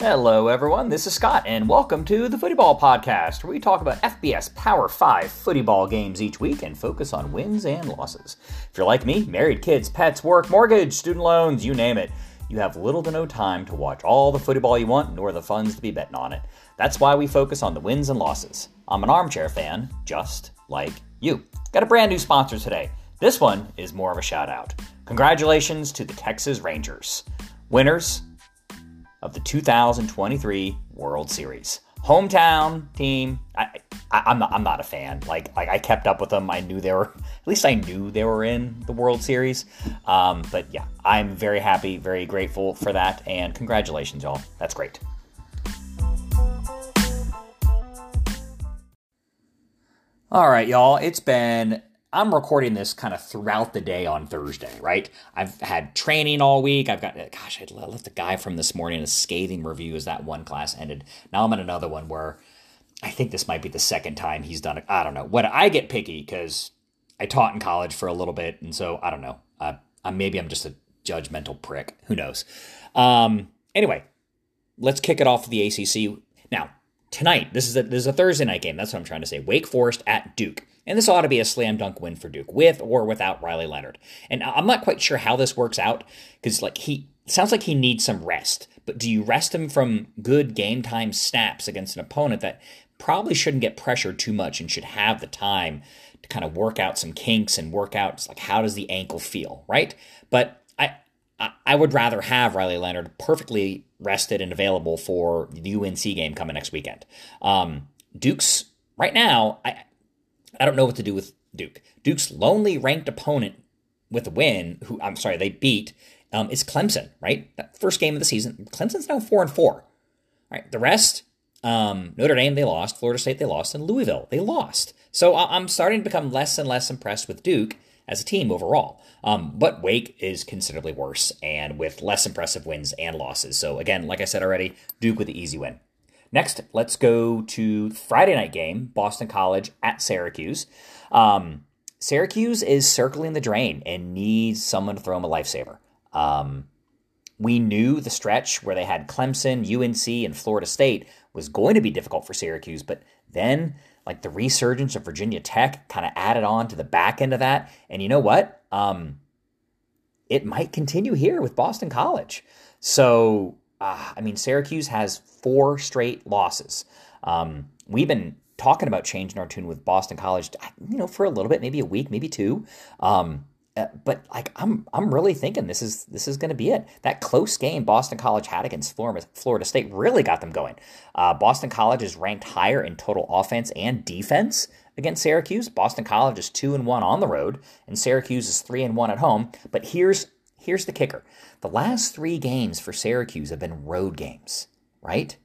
Hello, everyone. This is Scott, and welcome to the Footy Ball Podcast, where we talk about FBS Power 5 footy ball games each week and focus on wins and losses. If you're like me, married, kids, pets, work, mortgage, student loans, you name it, you have little to no time to watch all the footy ball you want, nor the funds to be betting on it. That's why we focus on the wins and losses. I'm an armchair fan, just like you. Got a brand new sponsor today. This one is more of a shout out. Congratulations to the Texas Rangers, winners of the 2023 World Series. Hometown team. I, I, am not. I'm not a fan. Like, like I kept up with them. I knew they were. At least I knew they were in the World Series. Um, but yeah, I'm very happy, very grateful for that, and congratulations, y'all. That's great. All right, y'all. It's been I'm recording this kind of throughout the day on Thursday, right? I've had training all week. I've got, gosh, I left the guy from this morning a scathing review as that one class ended. Now I'm in another one where I think this might be the second time he's done it. I don't know. What I get picky because I taught in college for a little bit, and so I don't know. Uh, maybe I'm just a judgmental prick. Who knows? Um, anyway, let's kick it off with the ACC. Now, tonight, this is a this is a Thursday night game. That's what I'm trying to say. Wake Forest at Duke. And this ought to be a slam dunk win for Duke, with or without Riley Leonard. And I'm not quite sure how this works out because, like, he sounds like he needs some rest. But do you rest him from good game time snaps against an opponent that probably shouldn't get pressured too much and should have the time to kind of work out some kinks and work out like how does the ankle feel, right? But I I would rather have Riley Leonard perfectly rested and available for the UNC game coming next weekend. Um, Duke's right now, I, I don't know what to do with Duke. Duke's lonely ranked opponent with a win, who I'm sorry, they beat, um, is Clemson, right? That first game of the season. Clemson's now four and four. All right. The rest, um, Notre Dame, they lost. Florida State, they lost. And Louisville, they lost. So I'm starting to become less and less impressed with Duke as a team overall. Um, but Wake is considerably worse and with less impressive wins and losses. So again, like I said already, Duke with the easy win. Next, let's go to Friday night game, Boston College at Syracuse. Um, Syracuse is circling the drain and needs someone to throw them a lifesaver. Um, we knew the stretch where they had Clemson, UNC, and Florida State was going to be difficult for Syracuse, but then like the resurgence of Virginia Tech kind of added on to the back end of that. And you know what? Um, it might continue here with Boston College. So uh, I mean, Syracuse has four straight losses. Um, we've been talking about changing our tune with Boston College, you know, for a little bit, maybe a week, maybe two. Um, uh, but like I'm, I'm really thinking this is this is going to be it. That close game Boston College had against Florida, State really got them going. Uh, Boston College is ranked higher in total offense and defense against Syracuse. Boston College is two and one on the road, and Syracuse is three and one at home. But here's here's the kicker: the last three games for Syracuse have been road games, right?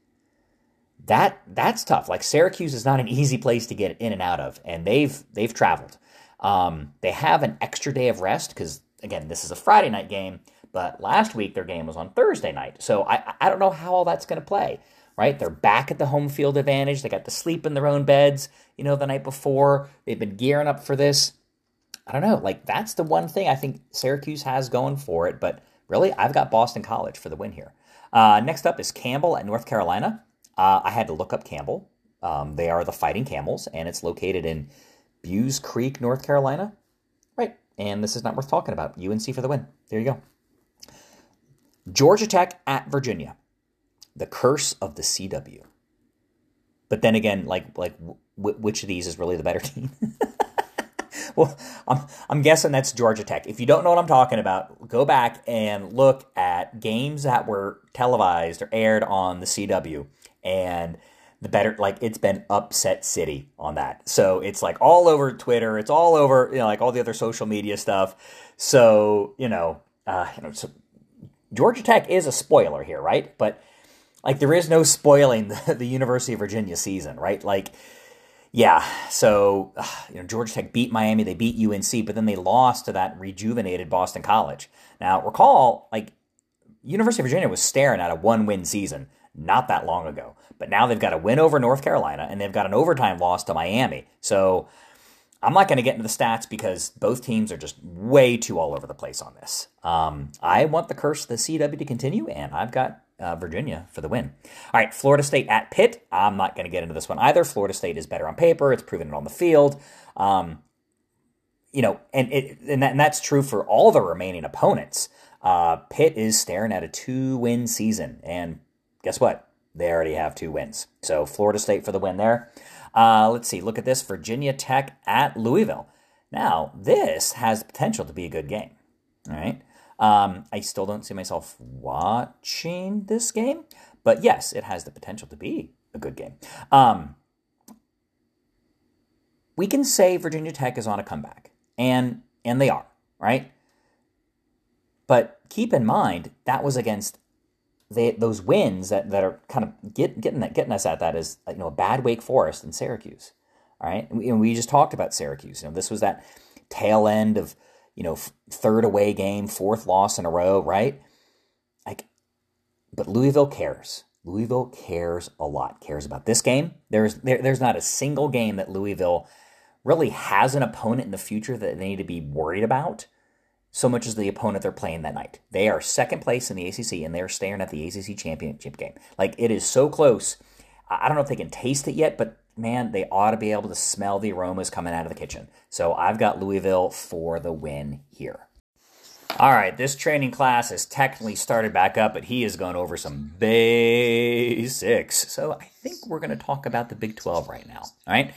That that's tough. Like Syracuse is not an easy place to get in and out of, and they've they've traveled. Um, they have an extra day of rest because again, this is a Friday night game, but last week their game was on Thursday night. So I I don't know how all that's going to play. Right, they're back at the home field advantage. They got to sleep in their own beds, you know, the night before. They've been gearing up for this. I don't know. Like that's the one thing I think Syracuse has going for it, but Really, I've got Boston College for the win here. Uh, next up is Campbell at North Carolina. Uh, I had to look up Campbell. Um, they are the Fighting Camels, and it's located in Buies Creek, North Carolina. Right, and this is not worth talking about. UNC for the win. There you go. Georgia Tech at Virginia. The curse of the CW. But then again, like like w- which of these is really the better team? well, I'm, I'm guessing that's Georgia Tech. If you don't know what I'm talking about, go back and look at games that were televised or aired on the CW. And the better, like, it's been upset city on that. So it's like all over Twitter. It's all over, you know, like all the other social media stuff. So, you know, uh, you know, so Georgia Tech is a spoiler here, right? But like, there is no spoiling the, the University of Virginia season, right? Like, yeah, so you know Georgia Tech beat Miami, they beat UNC, but then they lost to that rejuvenated Boston College. Now recall, like University of Virginia was staring at a one-win season not that long ago, but now they've got a win over North Carolina and they've got an overtime loss to Miami. So I'm not going to get into the stats because both teams are just way too all over the place on this. Um, I want the curse of the CW to continue, and I've got uh, Virginia for the win. All right, Florida State at Pitt. I'm not going to get into this one either. Florida State is better on paper. It's proven it on the field. Um, you know, and it and, that, and, that's true for all the remaining opponents. Uh, Pitt is staring at a two-win season, and guess what? They already have two wins. So Florida State for the win there. Uh, let's see. Look at this: Virginia Tech at Louisville. Now, this has potential to be a good game. All right. Um, I still don't see myself watching this game, but yes, it has the potential to be a good game. Um, we can say Virginia Tech is on a comeback, and and they are, right? But keep in mind that was against they, those wins that, that are kind of get, getting that, getting us at that is you know a bad Wake Forest and Syracuse. All right, and we, and we just talked about Syracuse. You know, this was that tail end of you know third away game, fourth loss in a row, right? Like, but Louisville cares. Louisville cares a lot. Cares about this game. There's there, there's not a single game that Louisville really has an opponent in the future that they need to be worried about so much as the opponent they're playing that night. They are second place in the ACC and they're staring at the ACC championship game. Like it is so close. I don't know if they can taste it yet, but man, they ought to be able to smell the aromas coming out of the kitchen. So I've got Louisville for the win here. All right, this training class has technically started back up, but he has gone over some basics. So I think we're going to talk about the Big 12 right now. All right.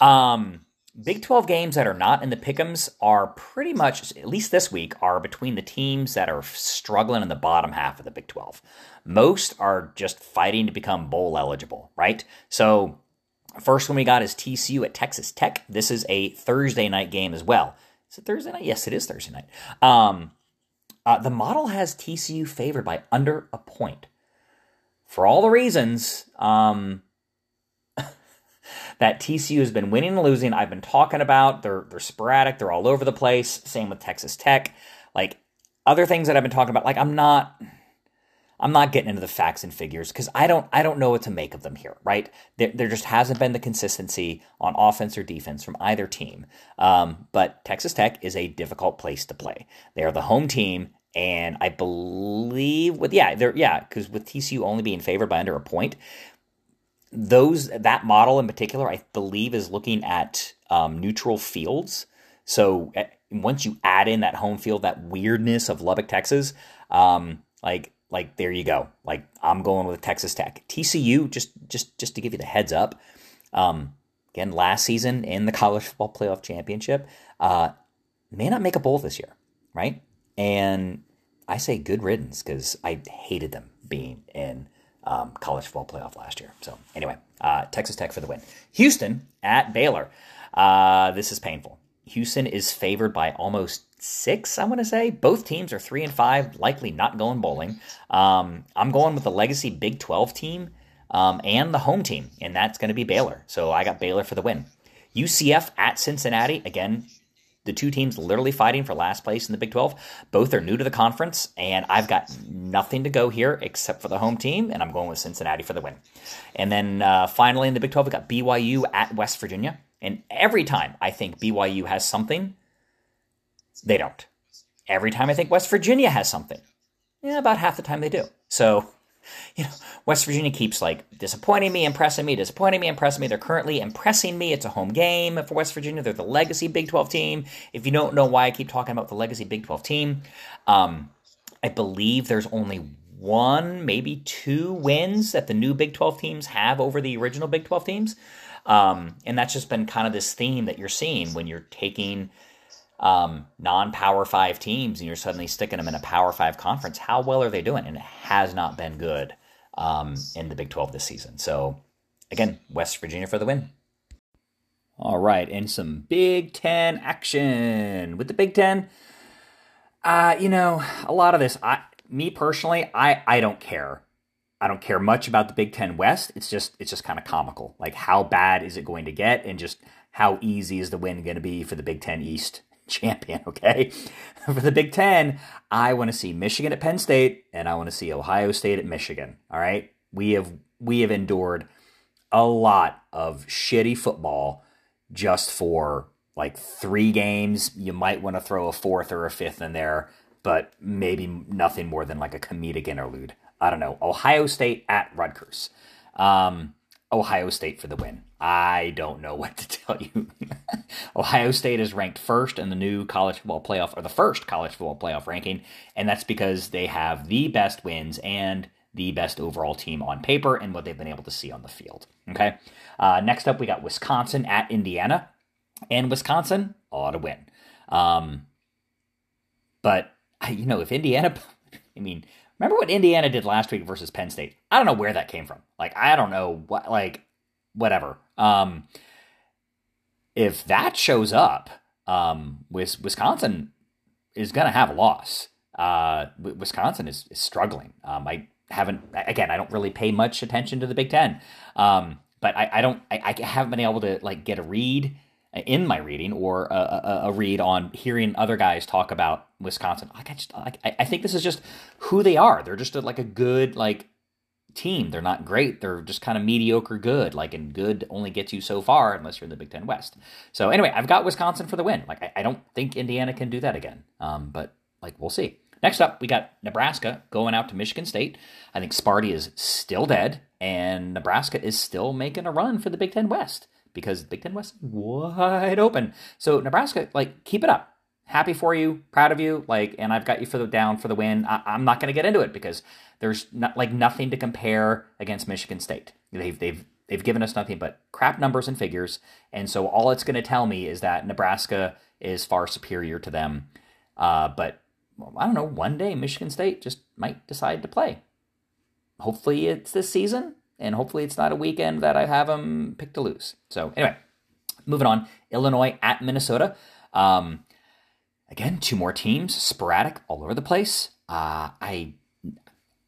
Um, Big 12 games that are not in the pickums are pretty much, at least this week, are between the teams that are struggling in the bottom half of the Big 12. Most are just fighting to become bowl eligible, right? So, first one we got is TCU at Texas Tech. This is a Thursday night game as well. Is it Thursday night? Yes, it is Thursday night. Um, uh, the model has TCU favored by under a point. For all the reasons, um, that TCU has been winning and losing. I've been talking about they're they're sporadic, they're all over the place. Same with Texas Tech. Like other things that I've been talking about, like I'm not I'm not getting into the facts and figures because I don't I don't know what to make of them here, right? There, there just hasn't been the consistency on offense or defense from either team. Um, but Texas Tech is a difficult place to play. They are the home team, and I believe with yeah, they're yeah, because with TCU only being favored by under a point, those that model in particular, I believe, is looking at um, neutral fields. So at, once you add in that home field, that weirdness of Lubbock, Texas, um, like like there you go. Like I'm going with Texas Tech, TCU. Just just just to give you the heads up. Um, again, last season in the college football playoff championship, uh, may not make a bowl this year, right? And I say good riddance because I hated them being in um, college football playoff last year. So anyway, uh, Texas Tech for the win. Houston at Baylor. Uh, this is painful. Houston is favored by almost six. I want to say both teams are three and five, likely not going bowling. Um, I'm going with the legacy Big 12 team um, and the home team, and that's going to be Baylor. So I got Baylor for the win. UCF at Cincinnati again the two teams literally fighting for last place in the Big 12. Both are new to the conference, and I've got nothing to go here except for the home team, and I'm going with Cincinnati for the win. And then uh, finally in the Big 12, we got BYU at West Virginia. And every time I think BYU has something, they don't. Every time I think West Virginia has something, yeah, about half the time they do. So you know, West Virginia keeps like disappointing me, impressing me, disappointing me, impressing me. They're currently impressing me. It's a home game for West Virginia. They're the legacy Big 12 team. If you don't know why I keep talking about the legacy Big 12 team, um, I believe there's only one, maybe two wins that the new Big 12 teams have over the original Big 12 teams. Um, and that's just been kind of this theme that you're seeing when you're taking um, non Power Five teams and you're suddenly sticking them in a Power Five conference, how well are they doing? And it has not been good um, in the Big 12 this season. So, again, West Virginia for the win. All right, and some Big Ten action with the Big Ten. Uh, you know, a lot of this, I, me personally, I, I don't care. I don't care much about the Big Ten West. It's just, it's just kind of comical. Like, how bad is it going to get, and just how easy is the win going to be for the Big Ten East champion, okay? For the Big Ten, I want to see Michigan at Penn State and I want to see Ohio State at Michigan. All right. We have we have endured a lot of shitty football just for like three games. You might want to throw a fourth or a fifth in there, but maybe nothing more than like a comedic interlude. I don't know, Ohio State at Rutgers. Um, Ohio State for the win. I don't know what to tell you. Ohio State is ranked first in the new college football playoff, or the first college football playoff ranking, and that's because they have the best wins and the best overall team on paper and what they've been able to see on the field. Okay. Uh, next up, we got Wisconsin at Indiana, and Wisconsin ought to win. Um, but you know, if Indiana, I mean, remember what Indiana did last week versus Penn State? I don't know where that came from. Like, I don't know what, like, whatever. Um, if that shows up, um, Wisconsin is going to have a loss. Uh, Wisconsin is, is struggling. Um, I haven't, again, I don't really pay much attention to the Big Ten. Um, but I, I don't, I, I haven't been able to like get a read in my reading or a, a, a, read on hearing other guys talk about Wisconsin. Like I just, like, I think this is just who they are. They're just a, like a good like team. They're not great. They're just kind of mediocre good. Like, and good only gets you so far unless you're in the Big Ten West. So anyway, I've got Wisconsin for the win. Like, I, I don't think Indiana can do that again. Um, but like, we'll see. Next up, we got Nebraska going out to Michigan State. I think Sparty is still dead, and Nebraska is still making a run for the Big Ten West because Big Ten West wide open. So Nebraska, like, keep it up. Happy for you, proud of you, like, and I've got you for the down for the win. I, am not going to get into it because there's not like nothing to compare against Michigan State. They've they've they've given us nothing but crap numbers and figures, and so all it's going to tell me is that Nebraska is far superior to them. Uh, but I don't know. One day Michigan State just might decide to play. Hopefully it's this season and hopefully it's not a weekend that I have them pick to lose. So anyway, moving on. Illinois at Minnesota. Um, again, two more teams, sporadic, all over the place. Uh, I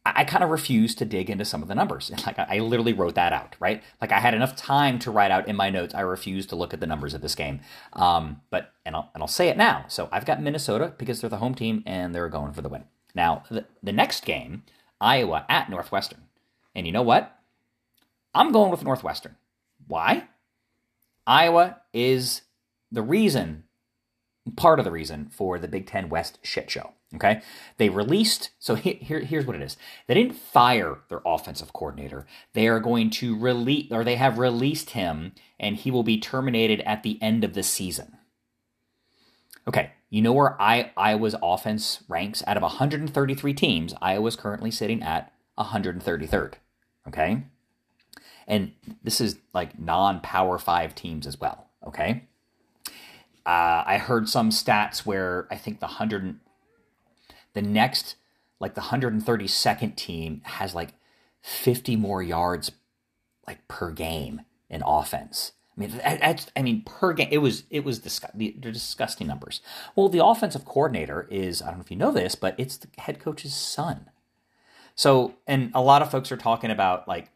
I kind of refuse to dig into some of the numbers. Like I literally wrote that out, right? Like I had enough time to write out in my notes. I refuse to look at the numbers of this game. Um, but and I'll and I'll say it now. So I've got Minnesota because they're the home team and they're going for the win. Now the, the next game, Iowa at Northwestern, and you know what? I'm going with Northwestern. Why? Iowa is the reason, part of the reason for the Big Ten West shit show. Okay. They released, so here, here's what it is. They didn't fire their offensive coordinator. They are going to release, or they have released him, and he will be terminated at the end of the season. Okay. You know where I, Iowa's offense ranks? Out of 133 teams, Iowa's currently sitting at 133rd. Okay. And this is like non Power Five teams as well. Okay. Uh, I heard some stats where I think the hundred, the next, like the hundred and thirty second team has like fifty more yards, like per game in offense. I mean, that's, I mean, per game, it was, it was they're disgusting numbers. Well, the offensive coordinator is, I don't know if you know this, but it's the head coach's son. So, and a lot of folks are talking about like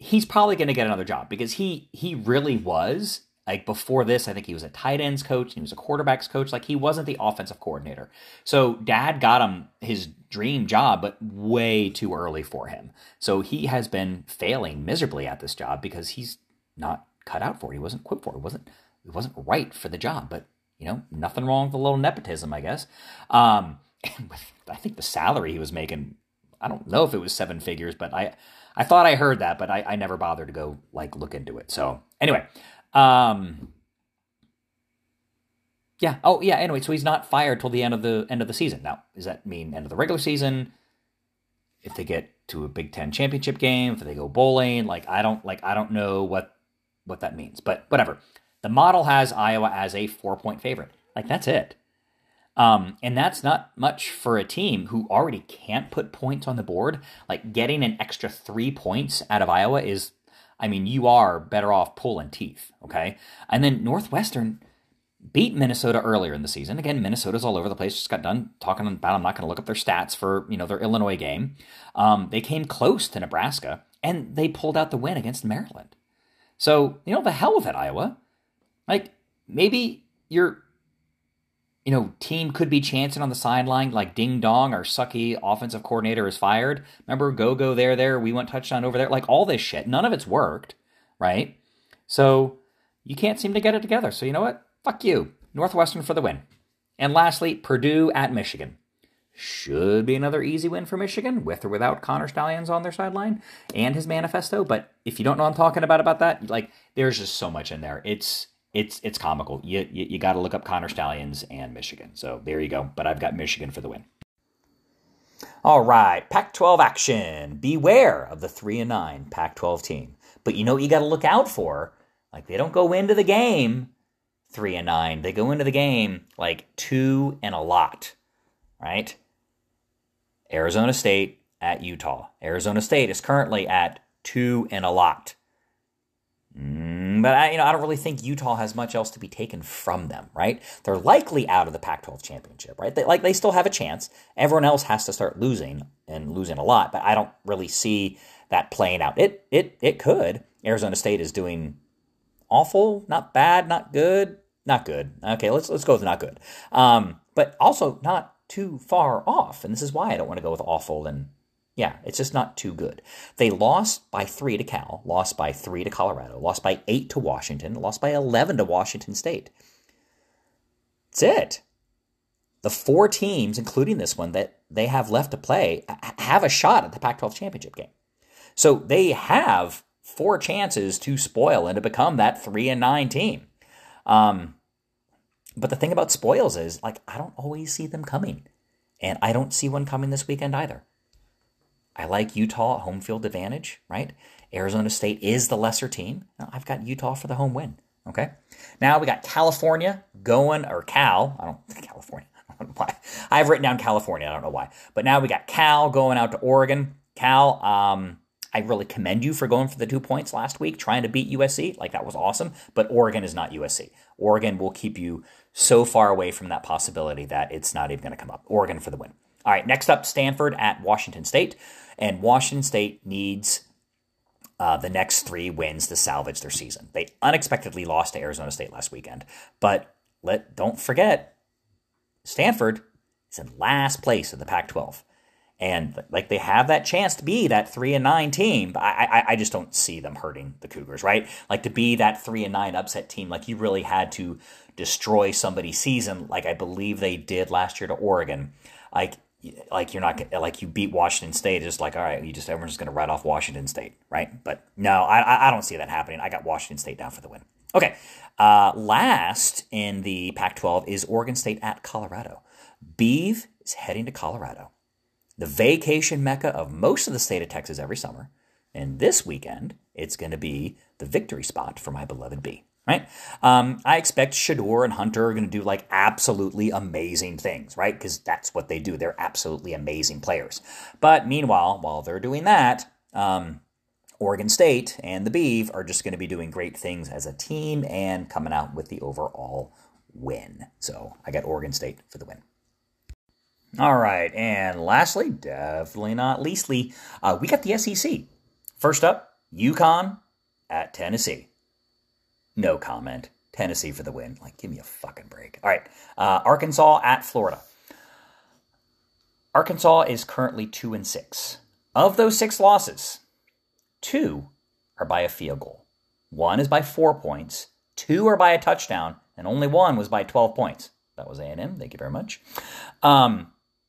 he's probably going to get another job because he he really was like before this i think he was a tight ends coach he was a quarterbacks coach like he wasn't the offensive coordinator. So dad got him his dream job but way too early for him. So he has been failing miserably at this job because he's not cut out for it. He wasn't equipped for it, wasn't it wasn't right for the job but you know nothing wrong with a little nepotism i guess. Um and with, i think the salary he was making i don't know if it was seven figures but i I thought I heard that, but I, I never bothered to go like look into it. So anyway, um, yeah. Oh yeah. Anyway, so he's not fired till the end of the end of the season. Now, does that mean end of the regular season? If they get to a Big Ten championship game, if they go bowling, like I don't like I don't know what what that means, but whatever. The model has Iowa as a four point favorite. Like that's it. Um, and that's not much for a team who already can't put points on the board. Like getting an extra three points out of Iowa is, I mean, you are better off pulling teeth. Okay. And then Northwestern beat Minnesota earlier in the season. Again, Minnesota's all over the place. Just got done talking about. I'm not going to look up their stats for you know their Illinois game. Um, they came close to Nebraska and they pulled out the win against Maryland. So you know the hell with it, Iowa. Like maybe you're you know, team could be chancing on the sideline like ding dong, our sucky offensive coordinator is fired. Remember, go go there, there, we went touchdown over there. Like all this shit. None of it's worked, right? So you can't seem to get it together. So you know what? Fuck you. Northwestern for the win. And lastly, Purdue at Michigan. should be another easy win for Michigan, with or without Connor Stalions on their sideline and his manifesto. But if you don't know I'm talking about about that, like there's just so much in there. It's it's it's comical. You you, you got to look up Connor Stalions and Michigan. So there you go. But I've got Michigan for the win. All right, Pac-12 action. Beware of the three and nine Pac-12 team. But you know what you got to look out for? Like they don't go into the game three and nine. They go into the game like two and a lot, right? Arizona State at Utah. Arizona State is currently at two and a lot. Mm, but I, you know, I don't really think Utah has much else to be taken from them, right? They're likely out of the Pac-12 championship, right? They, like they still have a chance. Everyone else has to start losing and losing a lot, but I don't really see that playing out. It it it could. Arizona State is doing awful, not bad, not good, not good. Okay, let's let's go with not good. Um, but also not too far off, and this is why I don't want to go with awful and yeah, it's just not too good. They lost by three to Cal, lost by three to Colorado, lost by eight to Washington, lost by 11 to Washington State. That's it. The four teams, including this one, that they have left to play have a shot at the Pac 12 championship game. So they have four chances to spoil and to become that three and nine team. Um, but the thing about spoils is, like, I don't always see them coming. And I don't see one coming this weekend either. I like Utah home field advantage, right? Arizona State is the lesser team. I've got Utah for the home win. Okay. Now we got California going, or Cal. I don't California. I don't know why. I've written down California. I don't know why. But now we got Cal going out to Oregon. Cal, um, I really commend you for going for the two points last week, trying to beat USC. Like that was awesome. But Oregon is not USC. Oregon will keep you so far away from that possibility that it's not even going to come up. Oregon for the win. All right, next up, Stanford at Washington State. And Washington State needs uh, the next three wins to salvage their season. They unexpectedly lost to Arizona State last weekend, but let don't forget, Stanford is in last place in the Pac-12, and like they have that chance to be that three and nine team. I, I I just don't see them hurting the Cougars, right? Like to be that three and nine upset team, like you really had to destroy somebody's season, like I believe they did last year to Oregon. Like like you're not like you beat Washington State. It's just like all right, you just everyone's just going to write off Washington State, right? But no, I I don't see that happening. I got Washington State down for the win. Okay, uh, last in the Pac-12 is Oregon State at Colorado. Beeve is heading to Colorado, the vacation mecca of most of the state of Texas every summer. And this weekend, it's going to be the victory spot for my beloved Bee right? Um, I expect Shedeur and Hunter are going to do like absolutely amazing things, right? Because that's what they do. They're absolutely amazing players. But meanwhile, while they're doing that, um, Oregon State and the Beeve are just going to be doing great things as a team and coming out with the overall win. So I got Oregon State for the win. All right, and lastly, definitely not leastly, uh, we got the SEC. First up, UConn at Tennessee. No comment. Tennessee for the win. Like, give me a fucking break. All right. Uh, Arkansas at Florida. Arkansas is currently two and six. Of those six losses, two are by a field goal. One is by four points. Two are by a touchdown, and only one was by twelve points. That was A and M. Thank you very much. Um,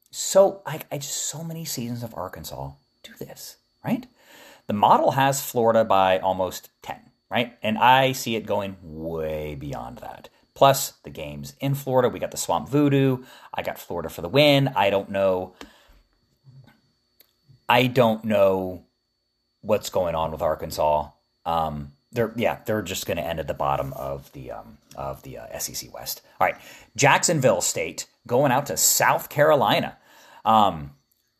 so I, I just so many seasons of Arkansas do this right. The model has Florida by almost ten right? And I see it going way beyond that. Plus, the games in Florida, we got the Swamp Voodoo. I got Florida for the win. I don't know. I don't know what's going on with Arkansas. Um, they're yeah, they're just going to end at the bottom of the um, of the uh, SEC West. All right, Jacksonville State going out to South Carolina. Um,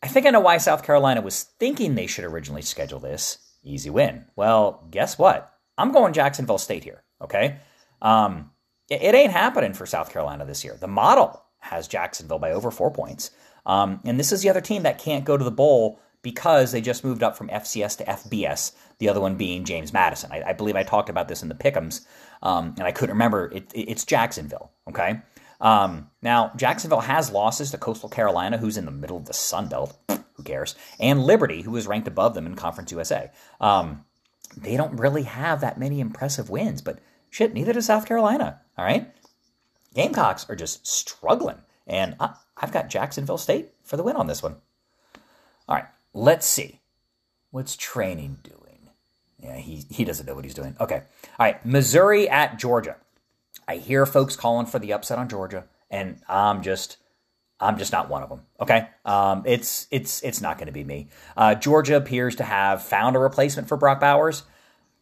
I think I know why South Carolina was thinking they should originally schedule this. Easy win. Well, guess what? I'm going Jacksonville State here. Okay. Um, it, it, ain't happening for South Carolina this year. The model has Jacksonville by over four points. Um, and this is the other team that can't go to the bowl because they just moved up from FCS to FBS, the other one being James Madison. I, I believe I talked about this in the Pickums, um, and I couldn't remember. It, it, it's Jacksonville, okay? Um, now, Jacksonville has losses to Coastal Carolina, who's in the middle of the Sun Belt. Who cares? And Liberty, who is ranked above them in Conference USA. Um, they don't really have that many impressive wins, but shit, neither does South Carolina. All right. Gamecocks are just struggling. And I, I've got Jacksonville State for the win on this one. All right, let's see. What's training doing? Yeah, he, he doesn't know what he's doing. Okay. All right, Missouri at Georgia. I hear folks calling for the upset on Georgia, and I'm just I'm just not one of them. Okay, um, it's it's it's not going to be me. Uh, Georgia appears to have found a replacement for Brock Bowers.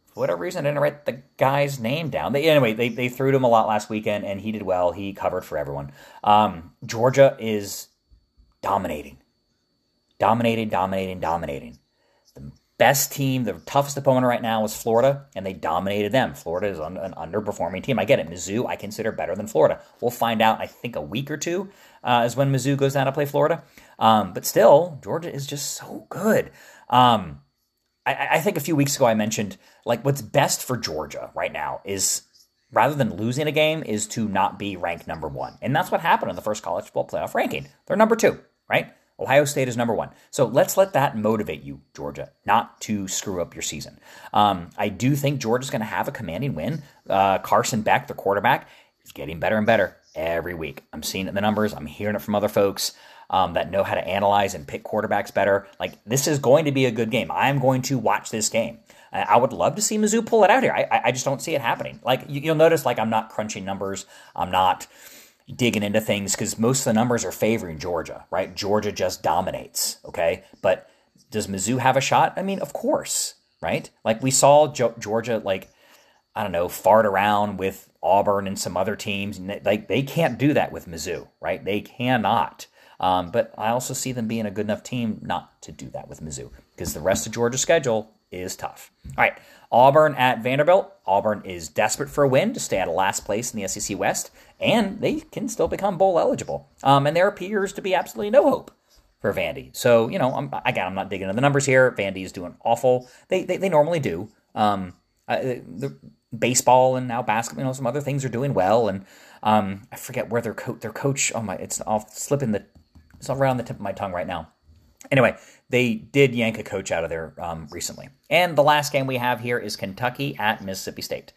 For whatever reason, I didn't write the guy's name down. They, anyway, they they threw to him a lot last weekend, and he did well. He covered for everyone. Um, Georgia is dominating, dominating, dominating, dominating. Best team, the toughest opponent right now is Florida, and they dominated them. Florida is an, an underperforming team. I get it. Mizzou, I consider better than Florida. We'll find out, I think, a week or two uh, is when Mizzou goes down to play Florida. Um, but still, Georgia is just so good. Um, I, I think a few weeks ago I mentioned like what's best for Georgia right now is rather than losing a game is to not be ranked number one. And that's what happened in the first college football playoff ranking. They're number two, right? Ohio State is number one. So let's let that motivate you, Georgia, not to screw up your season. Um, I do think Georgia's going to have a commanding win. Uh, Carson Beck, the quarterback, is getting better and better every week. I'm seeing it in the numbers. I'm hearing it from other folks um, that know how to analyze and pick quarterbacks better. Like this is going to be a good game. I'm going to watch this game. I would love to see Mizzou pull it out here. I, I just don't see it happening. Like you'll notice, like I'm not crunching numbers. I'm not digging into things because most of the numbers are favoring Georgia, right? Georgia just dominates, okay? But does Mizzou have a shot? I mean, of course, right? Like we saw jo- Georgia, like I don't know, fart around with Auburn and some other teams. Like they can't do that with Mizzou, right? They cannot. Um, but I also see them being a good enough team not to do that with Mizzou because the rest of Georgia's schedule is tough. All right, Auburn at Vanderbilt. Auburn is desperate for a win to stay at a last place in the SEC West, and they can still become bowl eligible. Um, and there appears to be absolutely no hope for Vandy. So you know, I'm, again, I'm not digging into the numbers here. Vandy is doing awful. They they, they normally do. Um, uh, the baseball and now basketball, you know, some other things are doing well. And um, I forget where their coach, their coach. Oh my, it's off slipping the, it's around the tip of my tongue right now. Anyway, they did yank a coach out of there um, recently. And the last game we have here is Kentucky at Mississippi State.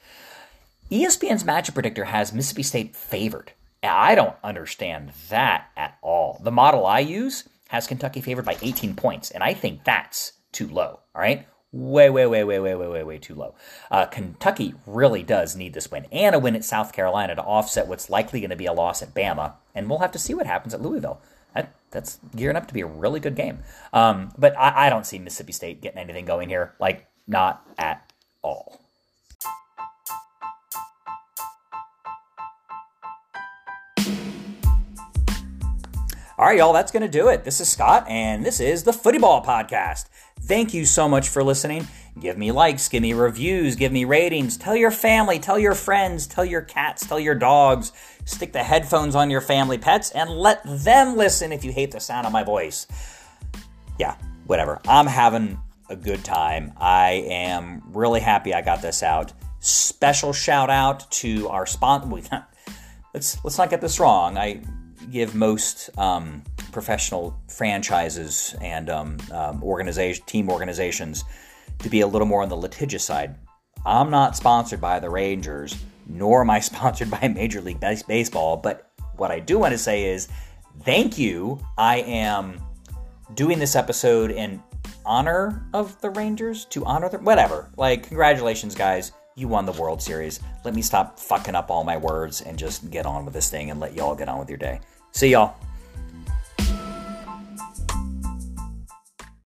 ESPN's matchup predictor has Mississippi State favored. I don't understand that at all. The model I use has Kentucky favored by 18 points, and I think that's too low. All right way, way, way, way, way, way, way, way too low. Uh, Kentucky really does need this win and a win at South Carolina to offset what's likely going to be a loss at Bama. And we'll have to see what happens at Louisville. That, that's gearing up to be a really good game. Um, but I, I don't see Mississippi State getting anything going here. Like, not at all. All right, y'all, that's going to do it. This is Scott, and this is the Footy Ball Podcast. Thank you so much for listening. Give me likes, give me reviews, give me ratings. Tell your family, tell your friends, tell your cats, tell your dogs. Stick the headphones on your family pets and let them listen if you hate the sound of my voice. Yeah, whatever. I'm having a good time. I am really happy I got this out. Special shout out to our sponsor. Let's let's not get this wrong. I give most um, professional franchises and um, um, organization team organizations to be a little more on the litigious side. I'm not sponsored by the Rangers, nor am I sponsored by Major League Baseball. But what I do want to say is, thank you. I am doing this episode in honor of the Rangers to honor them. Whatever. Like, congratulations, guys. You won the World Series. Let me stop fucking up all my words and just get on with this thing and let y'all get on with your day. See y'all.